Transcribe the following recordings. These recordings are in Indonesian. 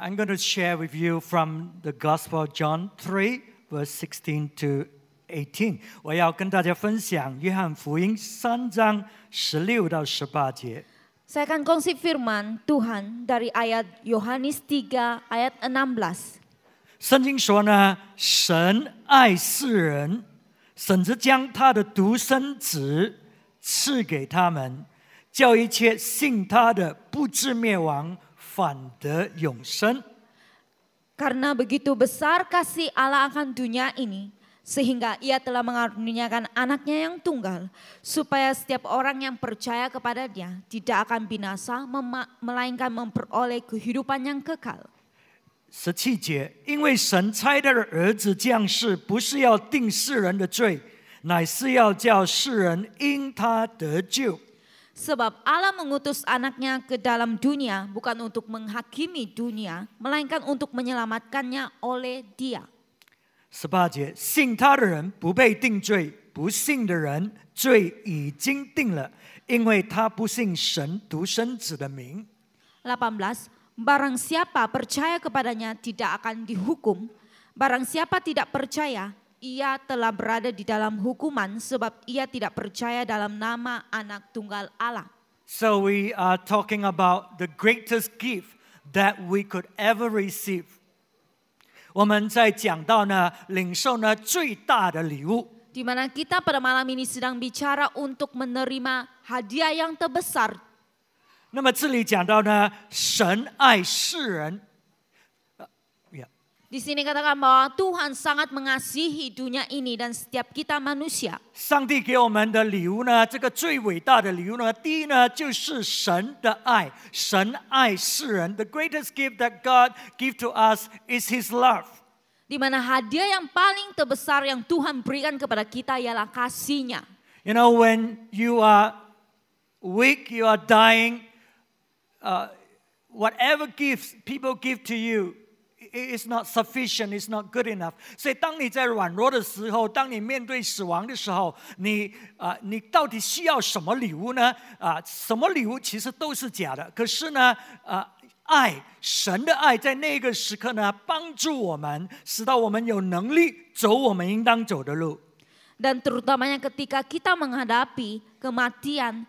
I'm going to share with you from the Gospel of John 3, verse 16 to 18. 我要跟大家分享约翰福音三章十六到十八节。Saya akan kongsi firman Tuhan dari ayat Yohanes 3 ayat 16. 圣经说呢，神爱世人，甚至将他的独生子赐给他们，叫一切信他的不至灭亡，反得永生。 Karena begitu besar kasih Allah akan dunia ini, sehingga ia telah mengaruniakan anaknya yang tunggal, supaya setiap orang yang percaya kepada dia tidak akan binasa, mema- melainkan memperoleh kehidupan yang kekal. 十七节，因为神差他的儿子降世，不是要定世人的罪，乃是要叫世人因他得救。 Sebab Allah mengutus anaknya ke dalam dunia bukan untuk menghakimi dunia, melainkan untuk menyelamatkannya oleh dia. 十八节，信他的人不被定罪，不信的人罪已经定了，因为他不信神独生子的名。 18. Barang siapa percaya kepadanya tidak akan dihukum. Barang siapa tidak percaya, ia telah berada di dalam hukuman sebab ia tidak percaya dalam nama anak tunggal Allah. So we are talking about the greatest gift that we could ever receive。我们在讲到呢，领受呢最大的礼物。 Di mana kita pada malam ini sedang bicara untuk menerima hadiah yang terbesar 那么这里讲到呢，神爱世人，呃，yeah， Di sini katakan bahwa Tuhan sangat mengasihi dunia ini dan setiap kita manusia. 上帝给我们的礼物呢，这个最伟大的礼物呢，第一呢就是神的爱，神爱世人。The greatest gift that God give to us is His love。 Di mana hadiah yang paling terbesar yang Tuhan berikan kepada kita ialah kasihnya. You know, when you are weak, you are dying, uh, whatever gifts people give to you, It's not sufficient, it's not good enough. 所以，当你在软弱的时候，当你面对死亡的时候，你啊、你到底需要什么礼物呢？啊、什么礼物其实都是假的。可是呢，啊、爱神的爱在那个时刻呢，帮助我们，使到我们有能力走我们应当走的路。Dan terutamanya ketika kita menghadapi kematian,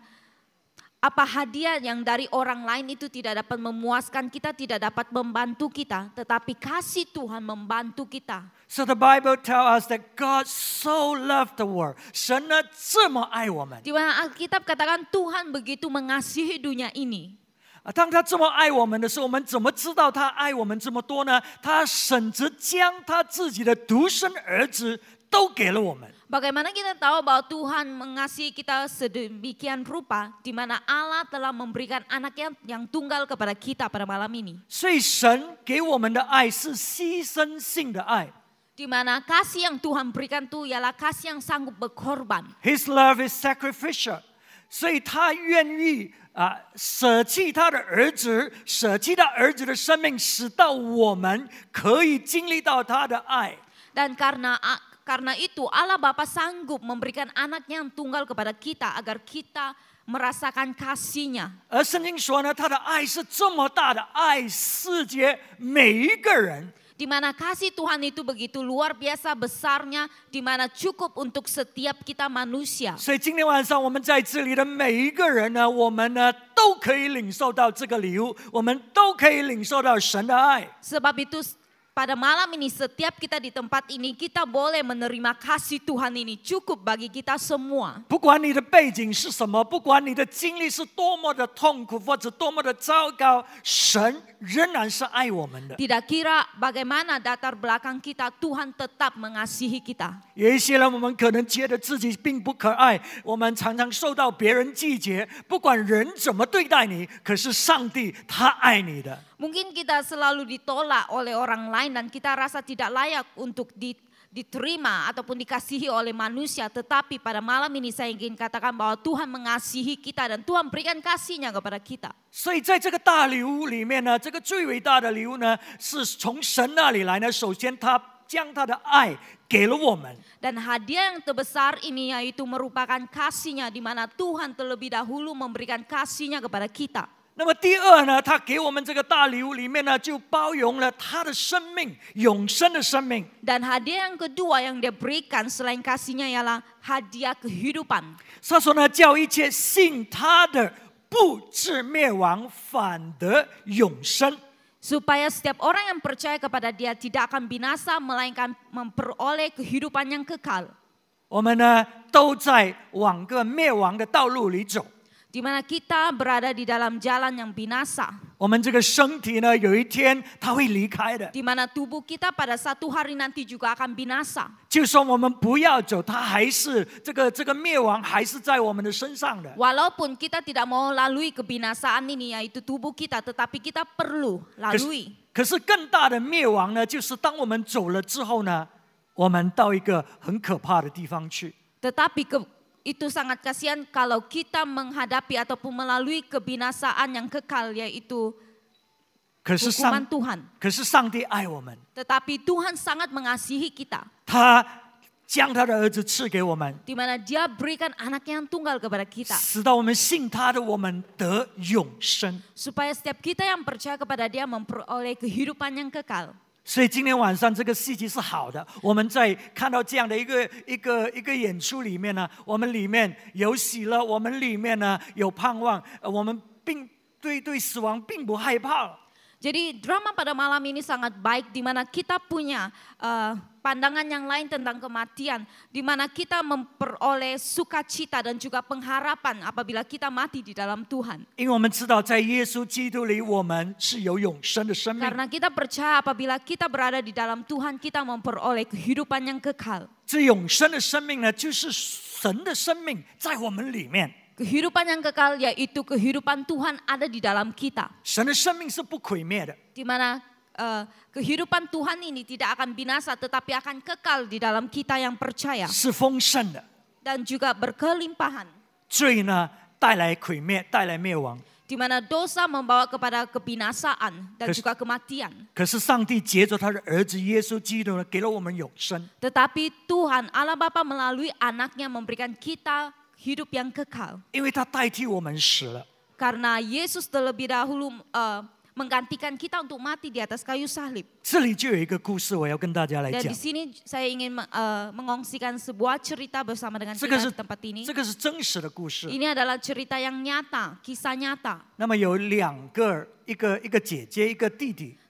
apa hadiah yang dari orang lain itu tidak dapat memuaskan kita, tidak dapat membantu kita, tetapi kasih Tuhan membantu kita. So the Bible tells us that God so loved the world. 神呢这么爱我们 Di mana Alkitab katakan Tuhan begitu mengasihi dunia ini. 啊！当他这么爱我们的时候，我们怎么知道他爱我们这么多呢？他甚至将他自己的独生儿子 都给了我们。 Bagaimana kita tahu bahwa Tuhan mengasihi kita sedemikian rupa di mana Allah telah memberikan anaknya yang tunggal kepada kita pada malam ini. 所以神给我们的爱是牺牲性的爱。 Di mana kasih yang Tuhan berikan itu ialah kasih yang sanggup berkorban. His love is sacrificial，所以他愿意啊舍弃他的儿子，舍弃他儿子的生命，使到我们可以经历到他的爱。 Dan karena karena itu Allah Bapa sanggup memberikan anaknya yang tunggal kepada kita agar kita merasakan kasihnya. Di mana kasih Tuhan itu begitu luar biasa besarnya, di mana cukup untuk setiap kita manusia. Sebab itu pada malam ini setiap kita di tempat ini kita boleh menerima kasih Tuhan ini cukup bagi kita semua. 不管你的背景是什么，不管你的经历是多么的痛苦或者多么的糟糕，神仍然是爱我们的。Tidak kira bagaimana datar belakang kita, Tuhan tetap mengasihi kita. 有一些人，我们可能觉得自己并不可爱，我们常常受到别人拒绝，不管人怎么对待你，可是上帝他爱你的。Mungkin kita selalu ditolak oleh orang lain dan kita rasa tidak layak untuk di- diterima ataupun dikasihi oleh manusia. Tetapi pada malam ini saya ingin katakan bahwa Tuhan mengasihi kita dan Tuhan berikan kasihnya kepada kita. 所以在这个大礼物里面呢，这个最伟大的礼物呢，是从神那里来呢。首先，他将他的爱给了我们。 Dan hadiah yang terbesar ini yaitu merupakan kasihnya di mana Tuhan terlebih dahulu memberikan kasihnya kepada kita. 那么第二呢，他给我们这个大礼物里面呢，就包容了他的生命，永生的生命。Dan hadiah yang kedua yang dia berikan selain kasihnya ialah hadiah kehidupan. 他说呢，叫一切信他的不至灭亡，反得永生。Supaya setiap orang yang percaya kepada dia tidak akan binasa melainkan memperoleh kehidupan yang kekal. 我们呢，都在往个灭亡的道路里走。Di mana kita berada di dalam jalan yang binasa. 我们这个身体呢，有一天它会离开的。 Di mana tubuh kita pada satu hari nanti juga akan binasa. 就算我们不要走，它还是这个这个灭亡还是在我们的身上的。 Walaupun kita tidak mau lalui kebinasaan ini yaitu tubuh kita, tetapi kita perlu 可是 lalui. 可是更大的灭亡呢，就是当我们走了之后呢，我们到一个很可怕的地方去。 Tetapi ke, itu sangat kasihan kalau kita menghadapi ataupun melalui kebinasaan yang kekal yaitu 可是 hukuman 上， Tuhan. 可是上帝爱我们， Tetapi Tuhan sangat mengasihi kita. 他将他的儿子赐给我们， Di mana dia berikan anaknya yang tunggal kepada kita. 使到我们信他的，我们得永生。 Supaya setiap kita yang percaya kepada dia memperoleh kehidupan yang kekal. 所以今天晚上这个戏剧是好的。我们在看到这样的一个一个一个演出里面呢，我们里面有喜乐，我们里面呢有盼望，我们并对对死亡并不害怕。Jadi drama pada malam ini sangat baik di mana kita punya eh, pandangan yang lain tentang kematian, di mana kita memperoleh sukacita dan juga pengharapan apabila kita mati di dalam Tuhan. 因为我们知道，在耶稣基督里，我们是有永生的生命。 Karena kita percaya apabila kita berada di dalam Tuhan, kita memperoleh kehidupan yang kekal. 这永生的生命呢，就是神的生命在我们里面。 Kehidupan yang kekal yaitu kehidupan Tuhan ada di dalam kita. 神的生命是不毁灭的。 Di mana eh, kehidupan Tuhan ini tidak akan binasa tetapi akan kekal di dalam kita yang percaya 是丰盛的。 dan juga berkelimpahan. 罪呢带来毁灭，带来灭亡。 Di mana dosa membawa kepada kebinasaan dan Kes- juga kematian. 可是上帝借着他的儿子耶稣基督呢，给了我们永生。 Tetapi Tuhan Allah Bapa melalui anaknya memberikan kita hidup yang kekal. 因为他代替我们死了。 Karena Yesus terlebih dahulu eh, menggantikan kita untuk mati di atas kayu salib. 这里就有一个故事，我要跟大家来 Dan 讲 di。sini saya ingin eh, mengongsikan sebuah cerita bersama dengan 这个 kita 是 di tempat ini. 这个是真实的故事。 Ini adalah cerita yang nyata, kisah nyata. 那么有两个，一个一个姐姐，一个弟弟，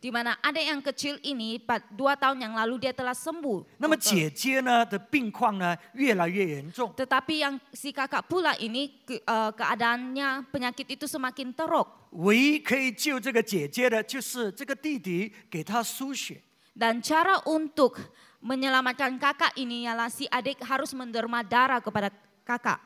Di mana adik yang kecil ini pa- dua tahun yang lalu dia telah sembuh. 那么 total. 姐姐呢的病况呢越来越严重。 Tetapi yang si kakak pula ini ke- eh, keadaannya penyakit itu semakin teruk 唯一可以救这个姐姐的，就是这个弟弟给她输血。 dan cara untuk menyelamatkan kakak ini ialah si adik harus menderma darah kepada kakak.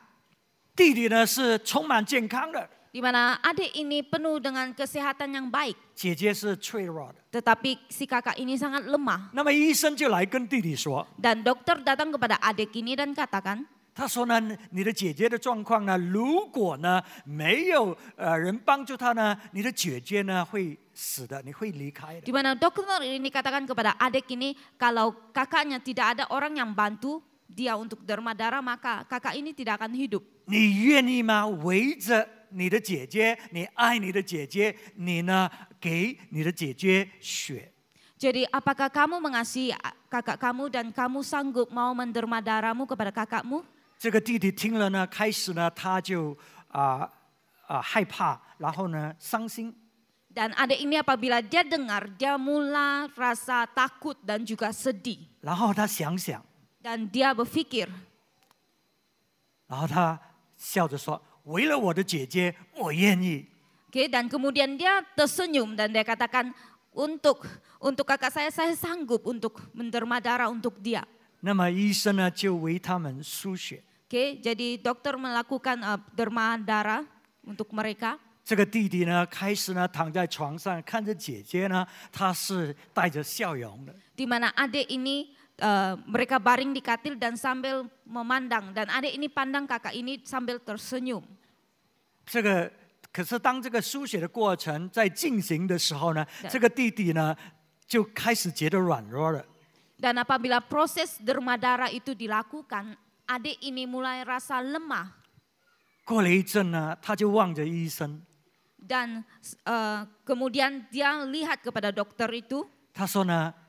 弟弟呢是充满健康的， Di mana adik ini penuh dengan kesehatan yang baik, 姐姐是脆弱的。 tetapi si kakak ini sangat lemah. 那么医生就来跟弟弟说， Dan dokter datang kepada adik ini dan katakan, 他说呢，你的姐姐的状况呢，如果呢没有呃人帮助她呢，你的姐姐呢会死的，你会离开的。 di mana dokter ini katakan kepada adik ini, kalau kakaknya tidak ada orang yang bantu dia untuk derma darah, maka kakak ini tidak akan hidup. 你愿意吗？围着 你的姐姐，你爱你的姐姐，你呢给你的姐姐血。 Jadi apakah kamu mengasihi kakak kamu dan kamu sanggup mau menderma darahmu kepada kakakmu? 这个弟弟听了呢，开始呢他就啊啊、害怕，然后呢伤心。 Dan adik ini apabila dia dengar, dia mula rasa takut dan juga sedih. 然后他想想， Dan dia berpikir, 然后他笑着说：“ 为了我的姐姐，我愿意。 Oke, dan kemudian dia tersenyum dan dia katakan, untuk untuk kakak saya, saya sanggup untuk menderma darah untuk dia. ”那么医生呢就为他们输血。 Oke, jadi dokter melakukan uh, derma darah untuk mereka. 这个弟弟呢，开始呢躺在床上，看着姐姐呢，他是带着笑容的。 di mana adik ini eh, mereka baring di katil dan sambil memandang dan adik ini pandang kakak ini sambil tersenyum. 这个可是当这个书写的过程在进行的时候呢，对这个弟弟呢就开始觉得软弱了。 Dan apabila proses derma darah itu dilakukan, adik ini mulai rasa lemah 过了一阵呢，他就望着医生， dan eh, kemudian dia lihat kepada dokter itu 他说呢：“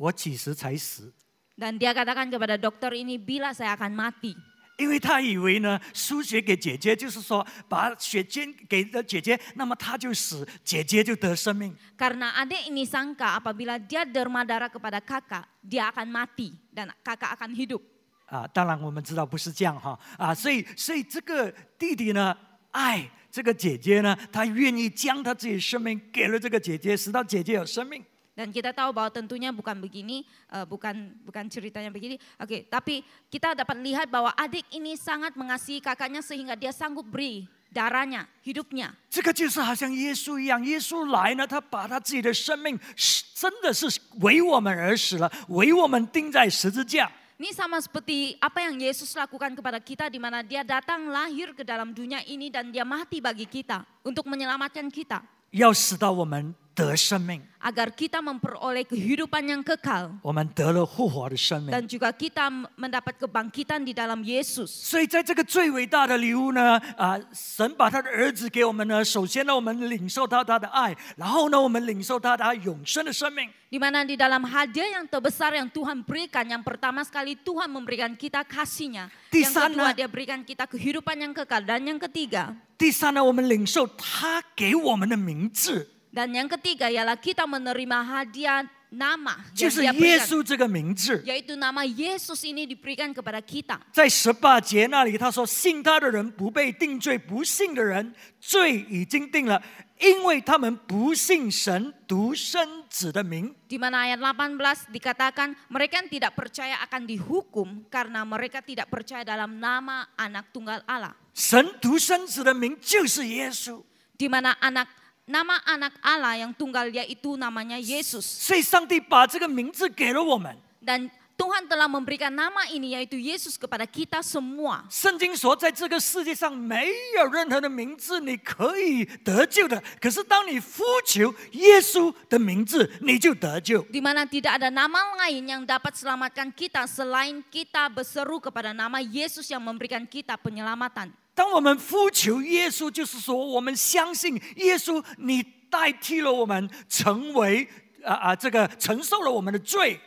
我几时才死？” dan dia katakan kepada dokter ini bila saya akan mati. 因为他以为呢，输血给姐姐就是说把血捐给了姐姐，那么他就死，姐姐就得生命。Karena adik ini sangka apabila dia derma darah kepada kakak, dia akan mati dan kakak akan hidup. 啊，当然我们知道不是这样哈啊，所以所以这个弟弟呢，爱这个姐姐呢，他愿意将他自己生命给了这个姐姐，使到姐姐有生命。Dan kita tahu bahwa tentunya bukan begini, eh, bukan bukan ceritanya begini. Oke, tapi kita dapat lihat bahwa adik ini sangat mengasihi kakaknya sehingga dia sanggup beri darahnya, hidupnya. 这个就是好像耶稣一样，耶稣来呢，他把他自己的生命是真的是为我们而死了，为我们钉在十字架。 Ini sama seperti apa yang Yesus lakukan kepada kita di mana dia datang lahir ke dalam dunia ini dan dia mati bagi kita untuk menyelamatkan kita 要使到我们 得生命， agar kita memperoleh kehidupan yang kekal 我们得了复活的生命。 dan juga kita mendapat kebangkitan di dalam Yesus. 所以，在这个最伟大的礼物呢，啊，神把他的儿子给我们呢。首先呢，我们领受到他的爱，然后呢，我们领受到他永生的生命。 Di mana di dalam hadiah yang terbesar yang Tuhan berikan, yang pertama sekali Tuhan memberikan kita kasihnya. Di Yang sana- kedua dia berikan kita kehidupan yang kekal. Dan yang ketiga, 第三呢，我们领受他给我们的名字， dan yang ketiga ialah kita menerima hadiah nama 就 yang 是 dia 耶 berikan. 稣这个名字。 Yaitu nama Yesus ini diberikan kepada kita. 在十八节那里，他说：“信他的人不被定罪，不信的人罪已经定了，因为他们不信神独生子的名。 Di mana ayat 18 dikatakan mereka yang tidak percaya akan dihukum karena mereka tidak percaya dalam nama anak tunggal Allah. 神独生子的名就是耶稣。 Di mana anak nama anak Allah yang tunggal yaitu namanya Yesus. 所以，上帝把这个名字给了我们。 Dan Tuhan telah memberikan nama ini yaitu Yesus kepada kita semua. 圣经说，在这个世界上没有任何的名字你可以得救的。可是，当你呼求耶稣的名字，你就得救。 Di mana tidak ada nama lain yang dapat selamatkan kita selain kita berseru kepada nama Yesus yang memberikan kita penyelamatan. 当我们呼求耶稣，就是说，我们相信耶稣，你代替了我们，成为啊啊，这个承受了我们的罪。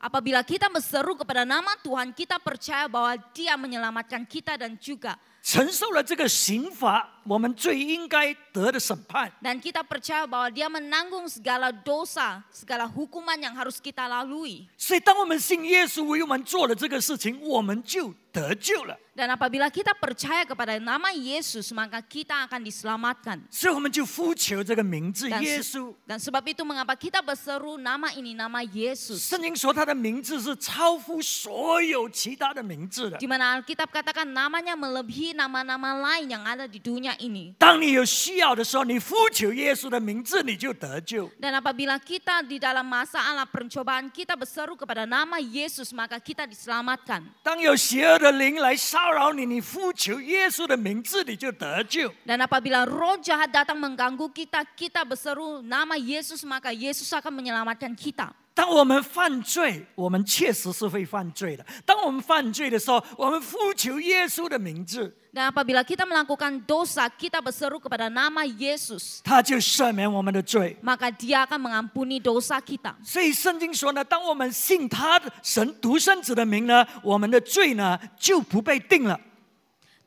Apabila kita berseru kepada nama Tuhan, kita percaya bahwa Dia menyelamatkan kita dan juga 承受了这个刑罚，我们最应该得的审判。 dan kita percaya bahwa Dia menanggung segala dosa, segala hukuman yang harus kita lalui. 所以，当我们信耶稣为我们做了这个事情，我们就得救了。 Dan apabila kita percaya kepada nama Yesus, maka kita akan diselamatkan. 所以，我们就呼求这个名字 Dan, 耶 se- 稣。 dan sebab itu mengapa kita berseru nama ini nama Yesus. 圣经说他的名字是超乎所有其他的名字的。 Di mana Alkitab katakan namanya melebihi nama-nama lain yang ada di dunia ini. Dan apabila kita di dalam masalah percobaan kita berseru kepada nama Yesus maka kita diselamatkan. Dan apabila roh jahat datang mengganggu kita, kita berseru nama Yesus maka Yesus akan menyelamatkan kita. 当我们犯罪，我们确实是会犯罪的。当我们犯罪的时候，我们呼求耶稣的名字， Dan apabila kita melakukan dosa, kita berseru kepada nama Yesus, 他就赦免我们的罪。 maka Dia akan mengampuni dosa kita. 所以圣经说呢，当我们信他的神独生子的名呢，我们的罪呢就不被定了。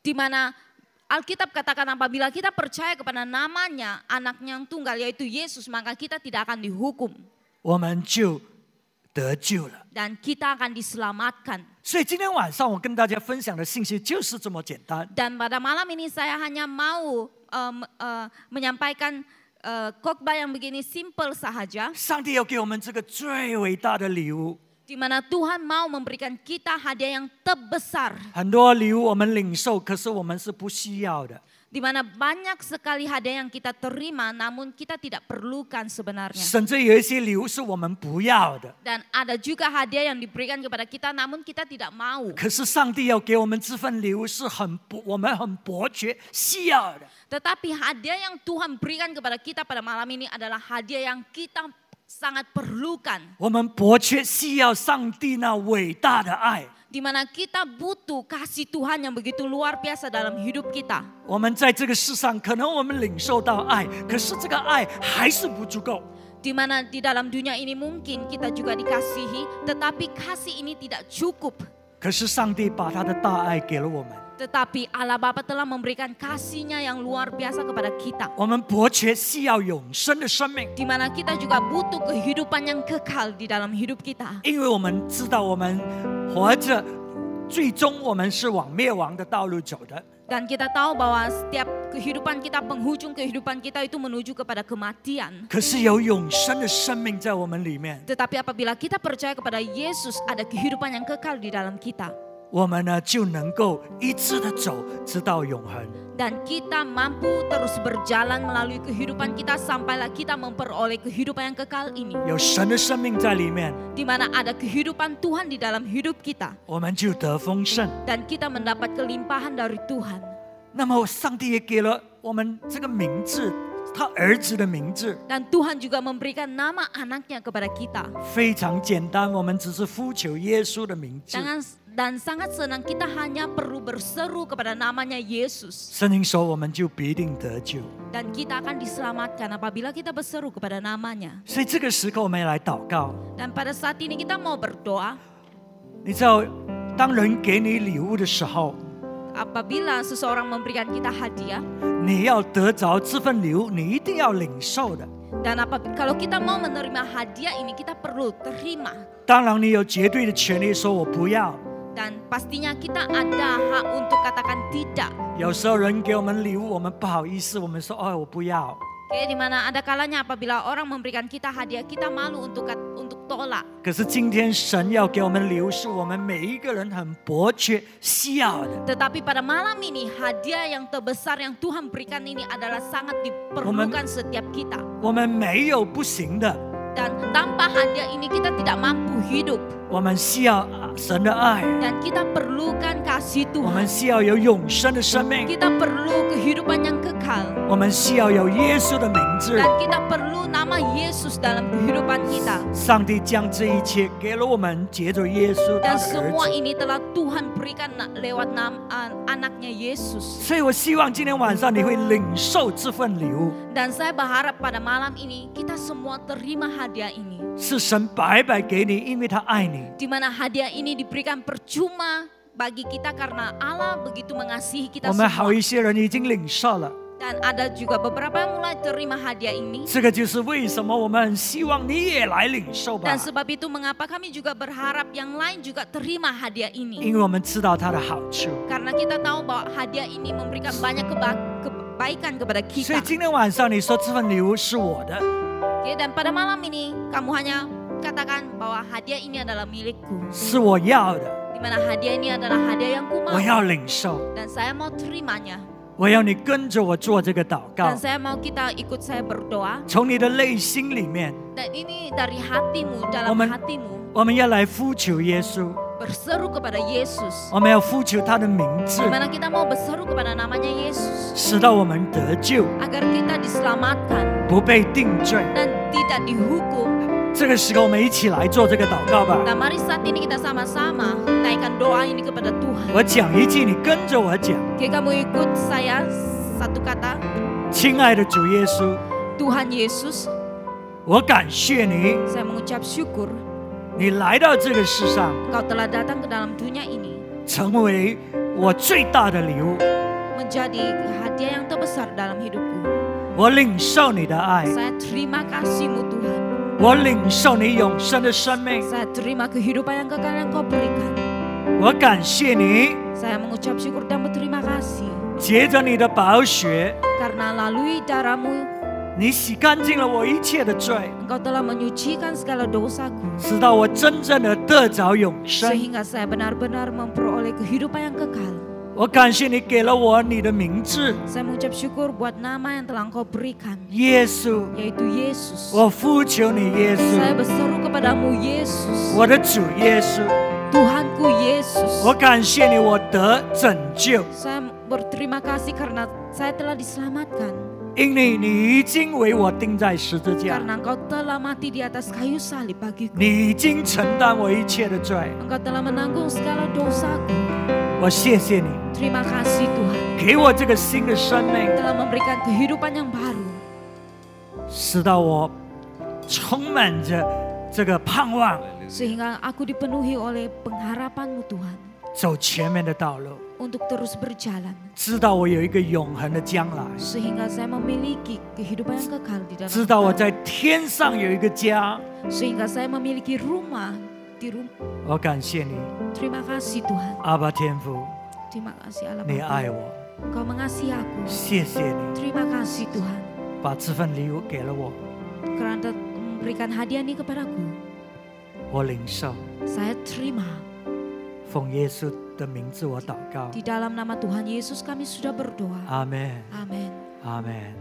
Di mana Alkitab katakan apabila kita percaya kepada namanya, anaknya yang tunggal yaitu Yesus, maka kita tidak akan dihukum 我们就得救了。 dan kita akan diselamatkan. 所以今天晚上我跟大家分享的信息就是这么简单。 Dan pada malam ini saya hanya mau em, eh, menyampaikan eh, khotbah yang begini simple saja. 上帝要给我们这个最伟大的礼物， di mana Tuhan mau memberikan kita hadiah yang terbesar, 很多礼物我们领受，可是我们是不需要的。 di mana banyak sekali hadiah yang kita terima, namun kita tidak perlukan sebenarnya. 甚至有一些礼物是我们不要的， Dan ada juga hadiah yang diberikan kepada kita, namun kita tidak mau. 可是上帝要给我们这份礼物是很不，我们很迫切需要的。 Tetapi hadiah yang Tuhan berikan kepada kita pada malam ini adalah hadiah yang kita sangat perlukan. 我们迫切需要上帝那伟大的爱。 Di mana kita butuh kasih Tuhan yang begitu luar biasa dalam hidup kita. 我们在这个世上，可能我们领受到爱，可是这个爱还是不足够。 Di mana di dalam dunia ini mungkin kita juga dikasihi, tetapi kasih ini tidak cukup. 可是上帝把他的大爱给了我们， tetapi Allah Bapa telah memberikan kasihnya yang luar biasa kepada kita. Di mana kita juga butuh kehidupan yang kekal di dalam hidup kita. Dan kita tahu bahwa setiap kehidupan kita, penghujung kehidupan kita itu menuju kepada kematian. Tetapi apabila kita percaya kepada Yesus, ada kehidupan yang kekal di dalam kita. 我们呢就能够一直的走，直到永恒。 Dan kita mampu terus berjalan melalui kehidupan kita sampailah kita memperoleh kehidupan yang kekal ini. 有神的生命在里面， Di mana ada kehidupan Tuhan di dalam hidup kita. 我们就得丰盛。 Dan kita mendapat kelimpahan dari Tuhan. 那么上帝也给了我们这个名字， 他儿子的名字 Dan Tuhan juga memberikan nama anaknya kepada kita. 非常简单，我们只是呼求耶稣的名字。Dengan, dan sangat senang kita hanya perlu berseru kepada namanya Yesus. 圣经说，我们就必定得救。Dan kita akan diselamatkan apabila kita berseru kepada namanya. 所以这个时候我们要来祷告。Dan pada saat ini kita mau berdoa. 你知道，当人给你礼物的时候，Apabila seseorang memberikan kita hadiah. 你要得着这份礼物，你一定要领受的。Dan apa, kalau kita mau menerima hadiah ini kita perlu terima. 当然，你有绝对的权利说“我不要 Dan pastinya kita ada hak untuk katakan tidak. ”。有时候人给我们礼物，我们不好意思，我们说“哦，我不要 Kayak di mana ada kalanya apabila orang memberikan kita hadiah, kita malu untuk kat- untuk tolak. ”。可是今天神要给我们礼物，是我们每一个人很迫切需要的。 Tetapi pada malam ini hadiah yang terbesar yang Tuhan berikan ini adalah sangat diperlukan setiap kita. 我们没有不行的， Dan tanpa hadiah ini kita tidak mampu hidup. 我们需要 神的爱， Dan kita perlukan kasih 我们 Tuhan. 需要有永生的生命， Kita perlu kehidupan yang kekal. 我们需要有耶稣的名字。 Dan kita perlu nama Yesus dalam kehidupan kita. 上帝将这一切给了我们，借着耶稣他 Dan 的儿 semua 子。 ini telah Tuhan berikan na- lewat nama anaknya Yesus. 所以我希望今天晚上你会领受这份礼物， Dan saya berharap pada malam ini kita semua terima hadiah ini. 是神白白给你，因为他爱你。 Di mana hadiah ini ini diberikan percuma bagi kita karena Allah begitu mengasihi kita semua. Dan ada juga beberapa yang mulai terima hadiah ini. Dan sebab itu mengapa kami juga berharap yang lain juga terima hadiah ini. Karena kita tahu bahwa hadiah ini memberikan banyak keba kebaikan kepada kita. Jadi dan pada malam ini kamu hanya katakan bahwa hadiah ini adalah milikku. 是我要的， Di mana hadiah ini adalah hadiah yang ku 我 mau. 要领受， Dan saya mau terimanya. 我要你跟着我做这个祷告 Dan，saya mau kita ikut saya berdoa. 从你的内心里面， Dan ini dari hatimu, dalam Amen. hatimu. 我们要来呼求耶稣， Berseru kepada Yesus. 我们要呼求他的名字 Di，mana kita mau berseru kepada namanya Yesus. 使到我们得救， Agar kita diselamatkan 不被定罪。 dan tidak dihukum. 这个时候，我们一起来做这个祷告吧。 Nah mari saat ini kita sama-sama naikkan doa ini kepada Tuhan. 我讲一句，你跟着我讲。 Oke kamu ikut saya satu kata. 亲爱的主耶稣， Tuhan Yesus, 我感谢你， saya mengucap syukur 你来到这个世上， Engkau telah datang ke dalam dunia ini 成为我最大的礼物。 menjadi hadiah yang terbesar dalam hidupku. 我领受你的爱， Saya terima kasih-Mu Tuhan. 我领受你永生的生命。 Saya terima kehidupan yang kekal yang Kau berikan. 我感谢你， Saya mengucap syukur dan berterima kasih 借着你的宝血， karena lalui darahmu 你洗干净了我一切的罪。 Engkau telah menyucikan segala dosaku. 使到我真正的得着永生。 sehingga saya benar-benar memperoleh kehidupan yang kekal. 我感谢你给了我你的名字， Saya mengucap syukur buat nama yang telah Engkau berikan, 耶稣。 yaitu Yesus. 我呼求你，耶 Saya 稣， berseru kepadamu Yesus, 我的主耶稣。 Tuhanku Yesus. 我感谢你，我得拯救， Saya berterima kasih karena saya telah diselamatkan. 因为你已经为我钉在十字架， Karena Engkau telah mati di atas kayu salib bagiku. 你已经承担我一切的罪。 Engkau telah menanggung segala dosaku. 我谢谢你，Terima kasih Tuhan 给我这个新的生命，telah memberikan kehidupan yang baru. 使到我充满着这个盼望，Sehingga aku dipenuhi oleh pengharapanmu Tuhan. 走前面的道路，Untuk terus berjalan. 知道我有一个永恒的将来，Sehingga saya memiliki kehidupan yang kekal di dalam 道我在天上有一个家。Sehingga saya memiliki rumah di rumah. 我感谢你， Terima kasih Tuhan. 阿爸天父， Terima kasih Allah 你 Bapa. 爱我， Engkau mengasihi aku. 谢谢你 Terima kasih Tuhan. 把这份礼物给了我， Kerana telah memberikan hadiah ini kepadaku. 我领受， Saya terima. 奉耶稣的名字我祷告， Di dalam nama Tuhan Yesus kami sudah berdoa. 阿门， Amin. 阿门。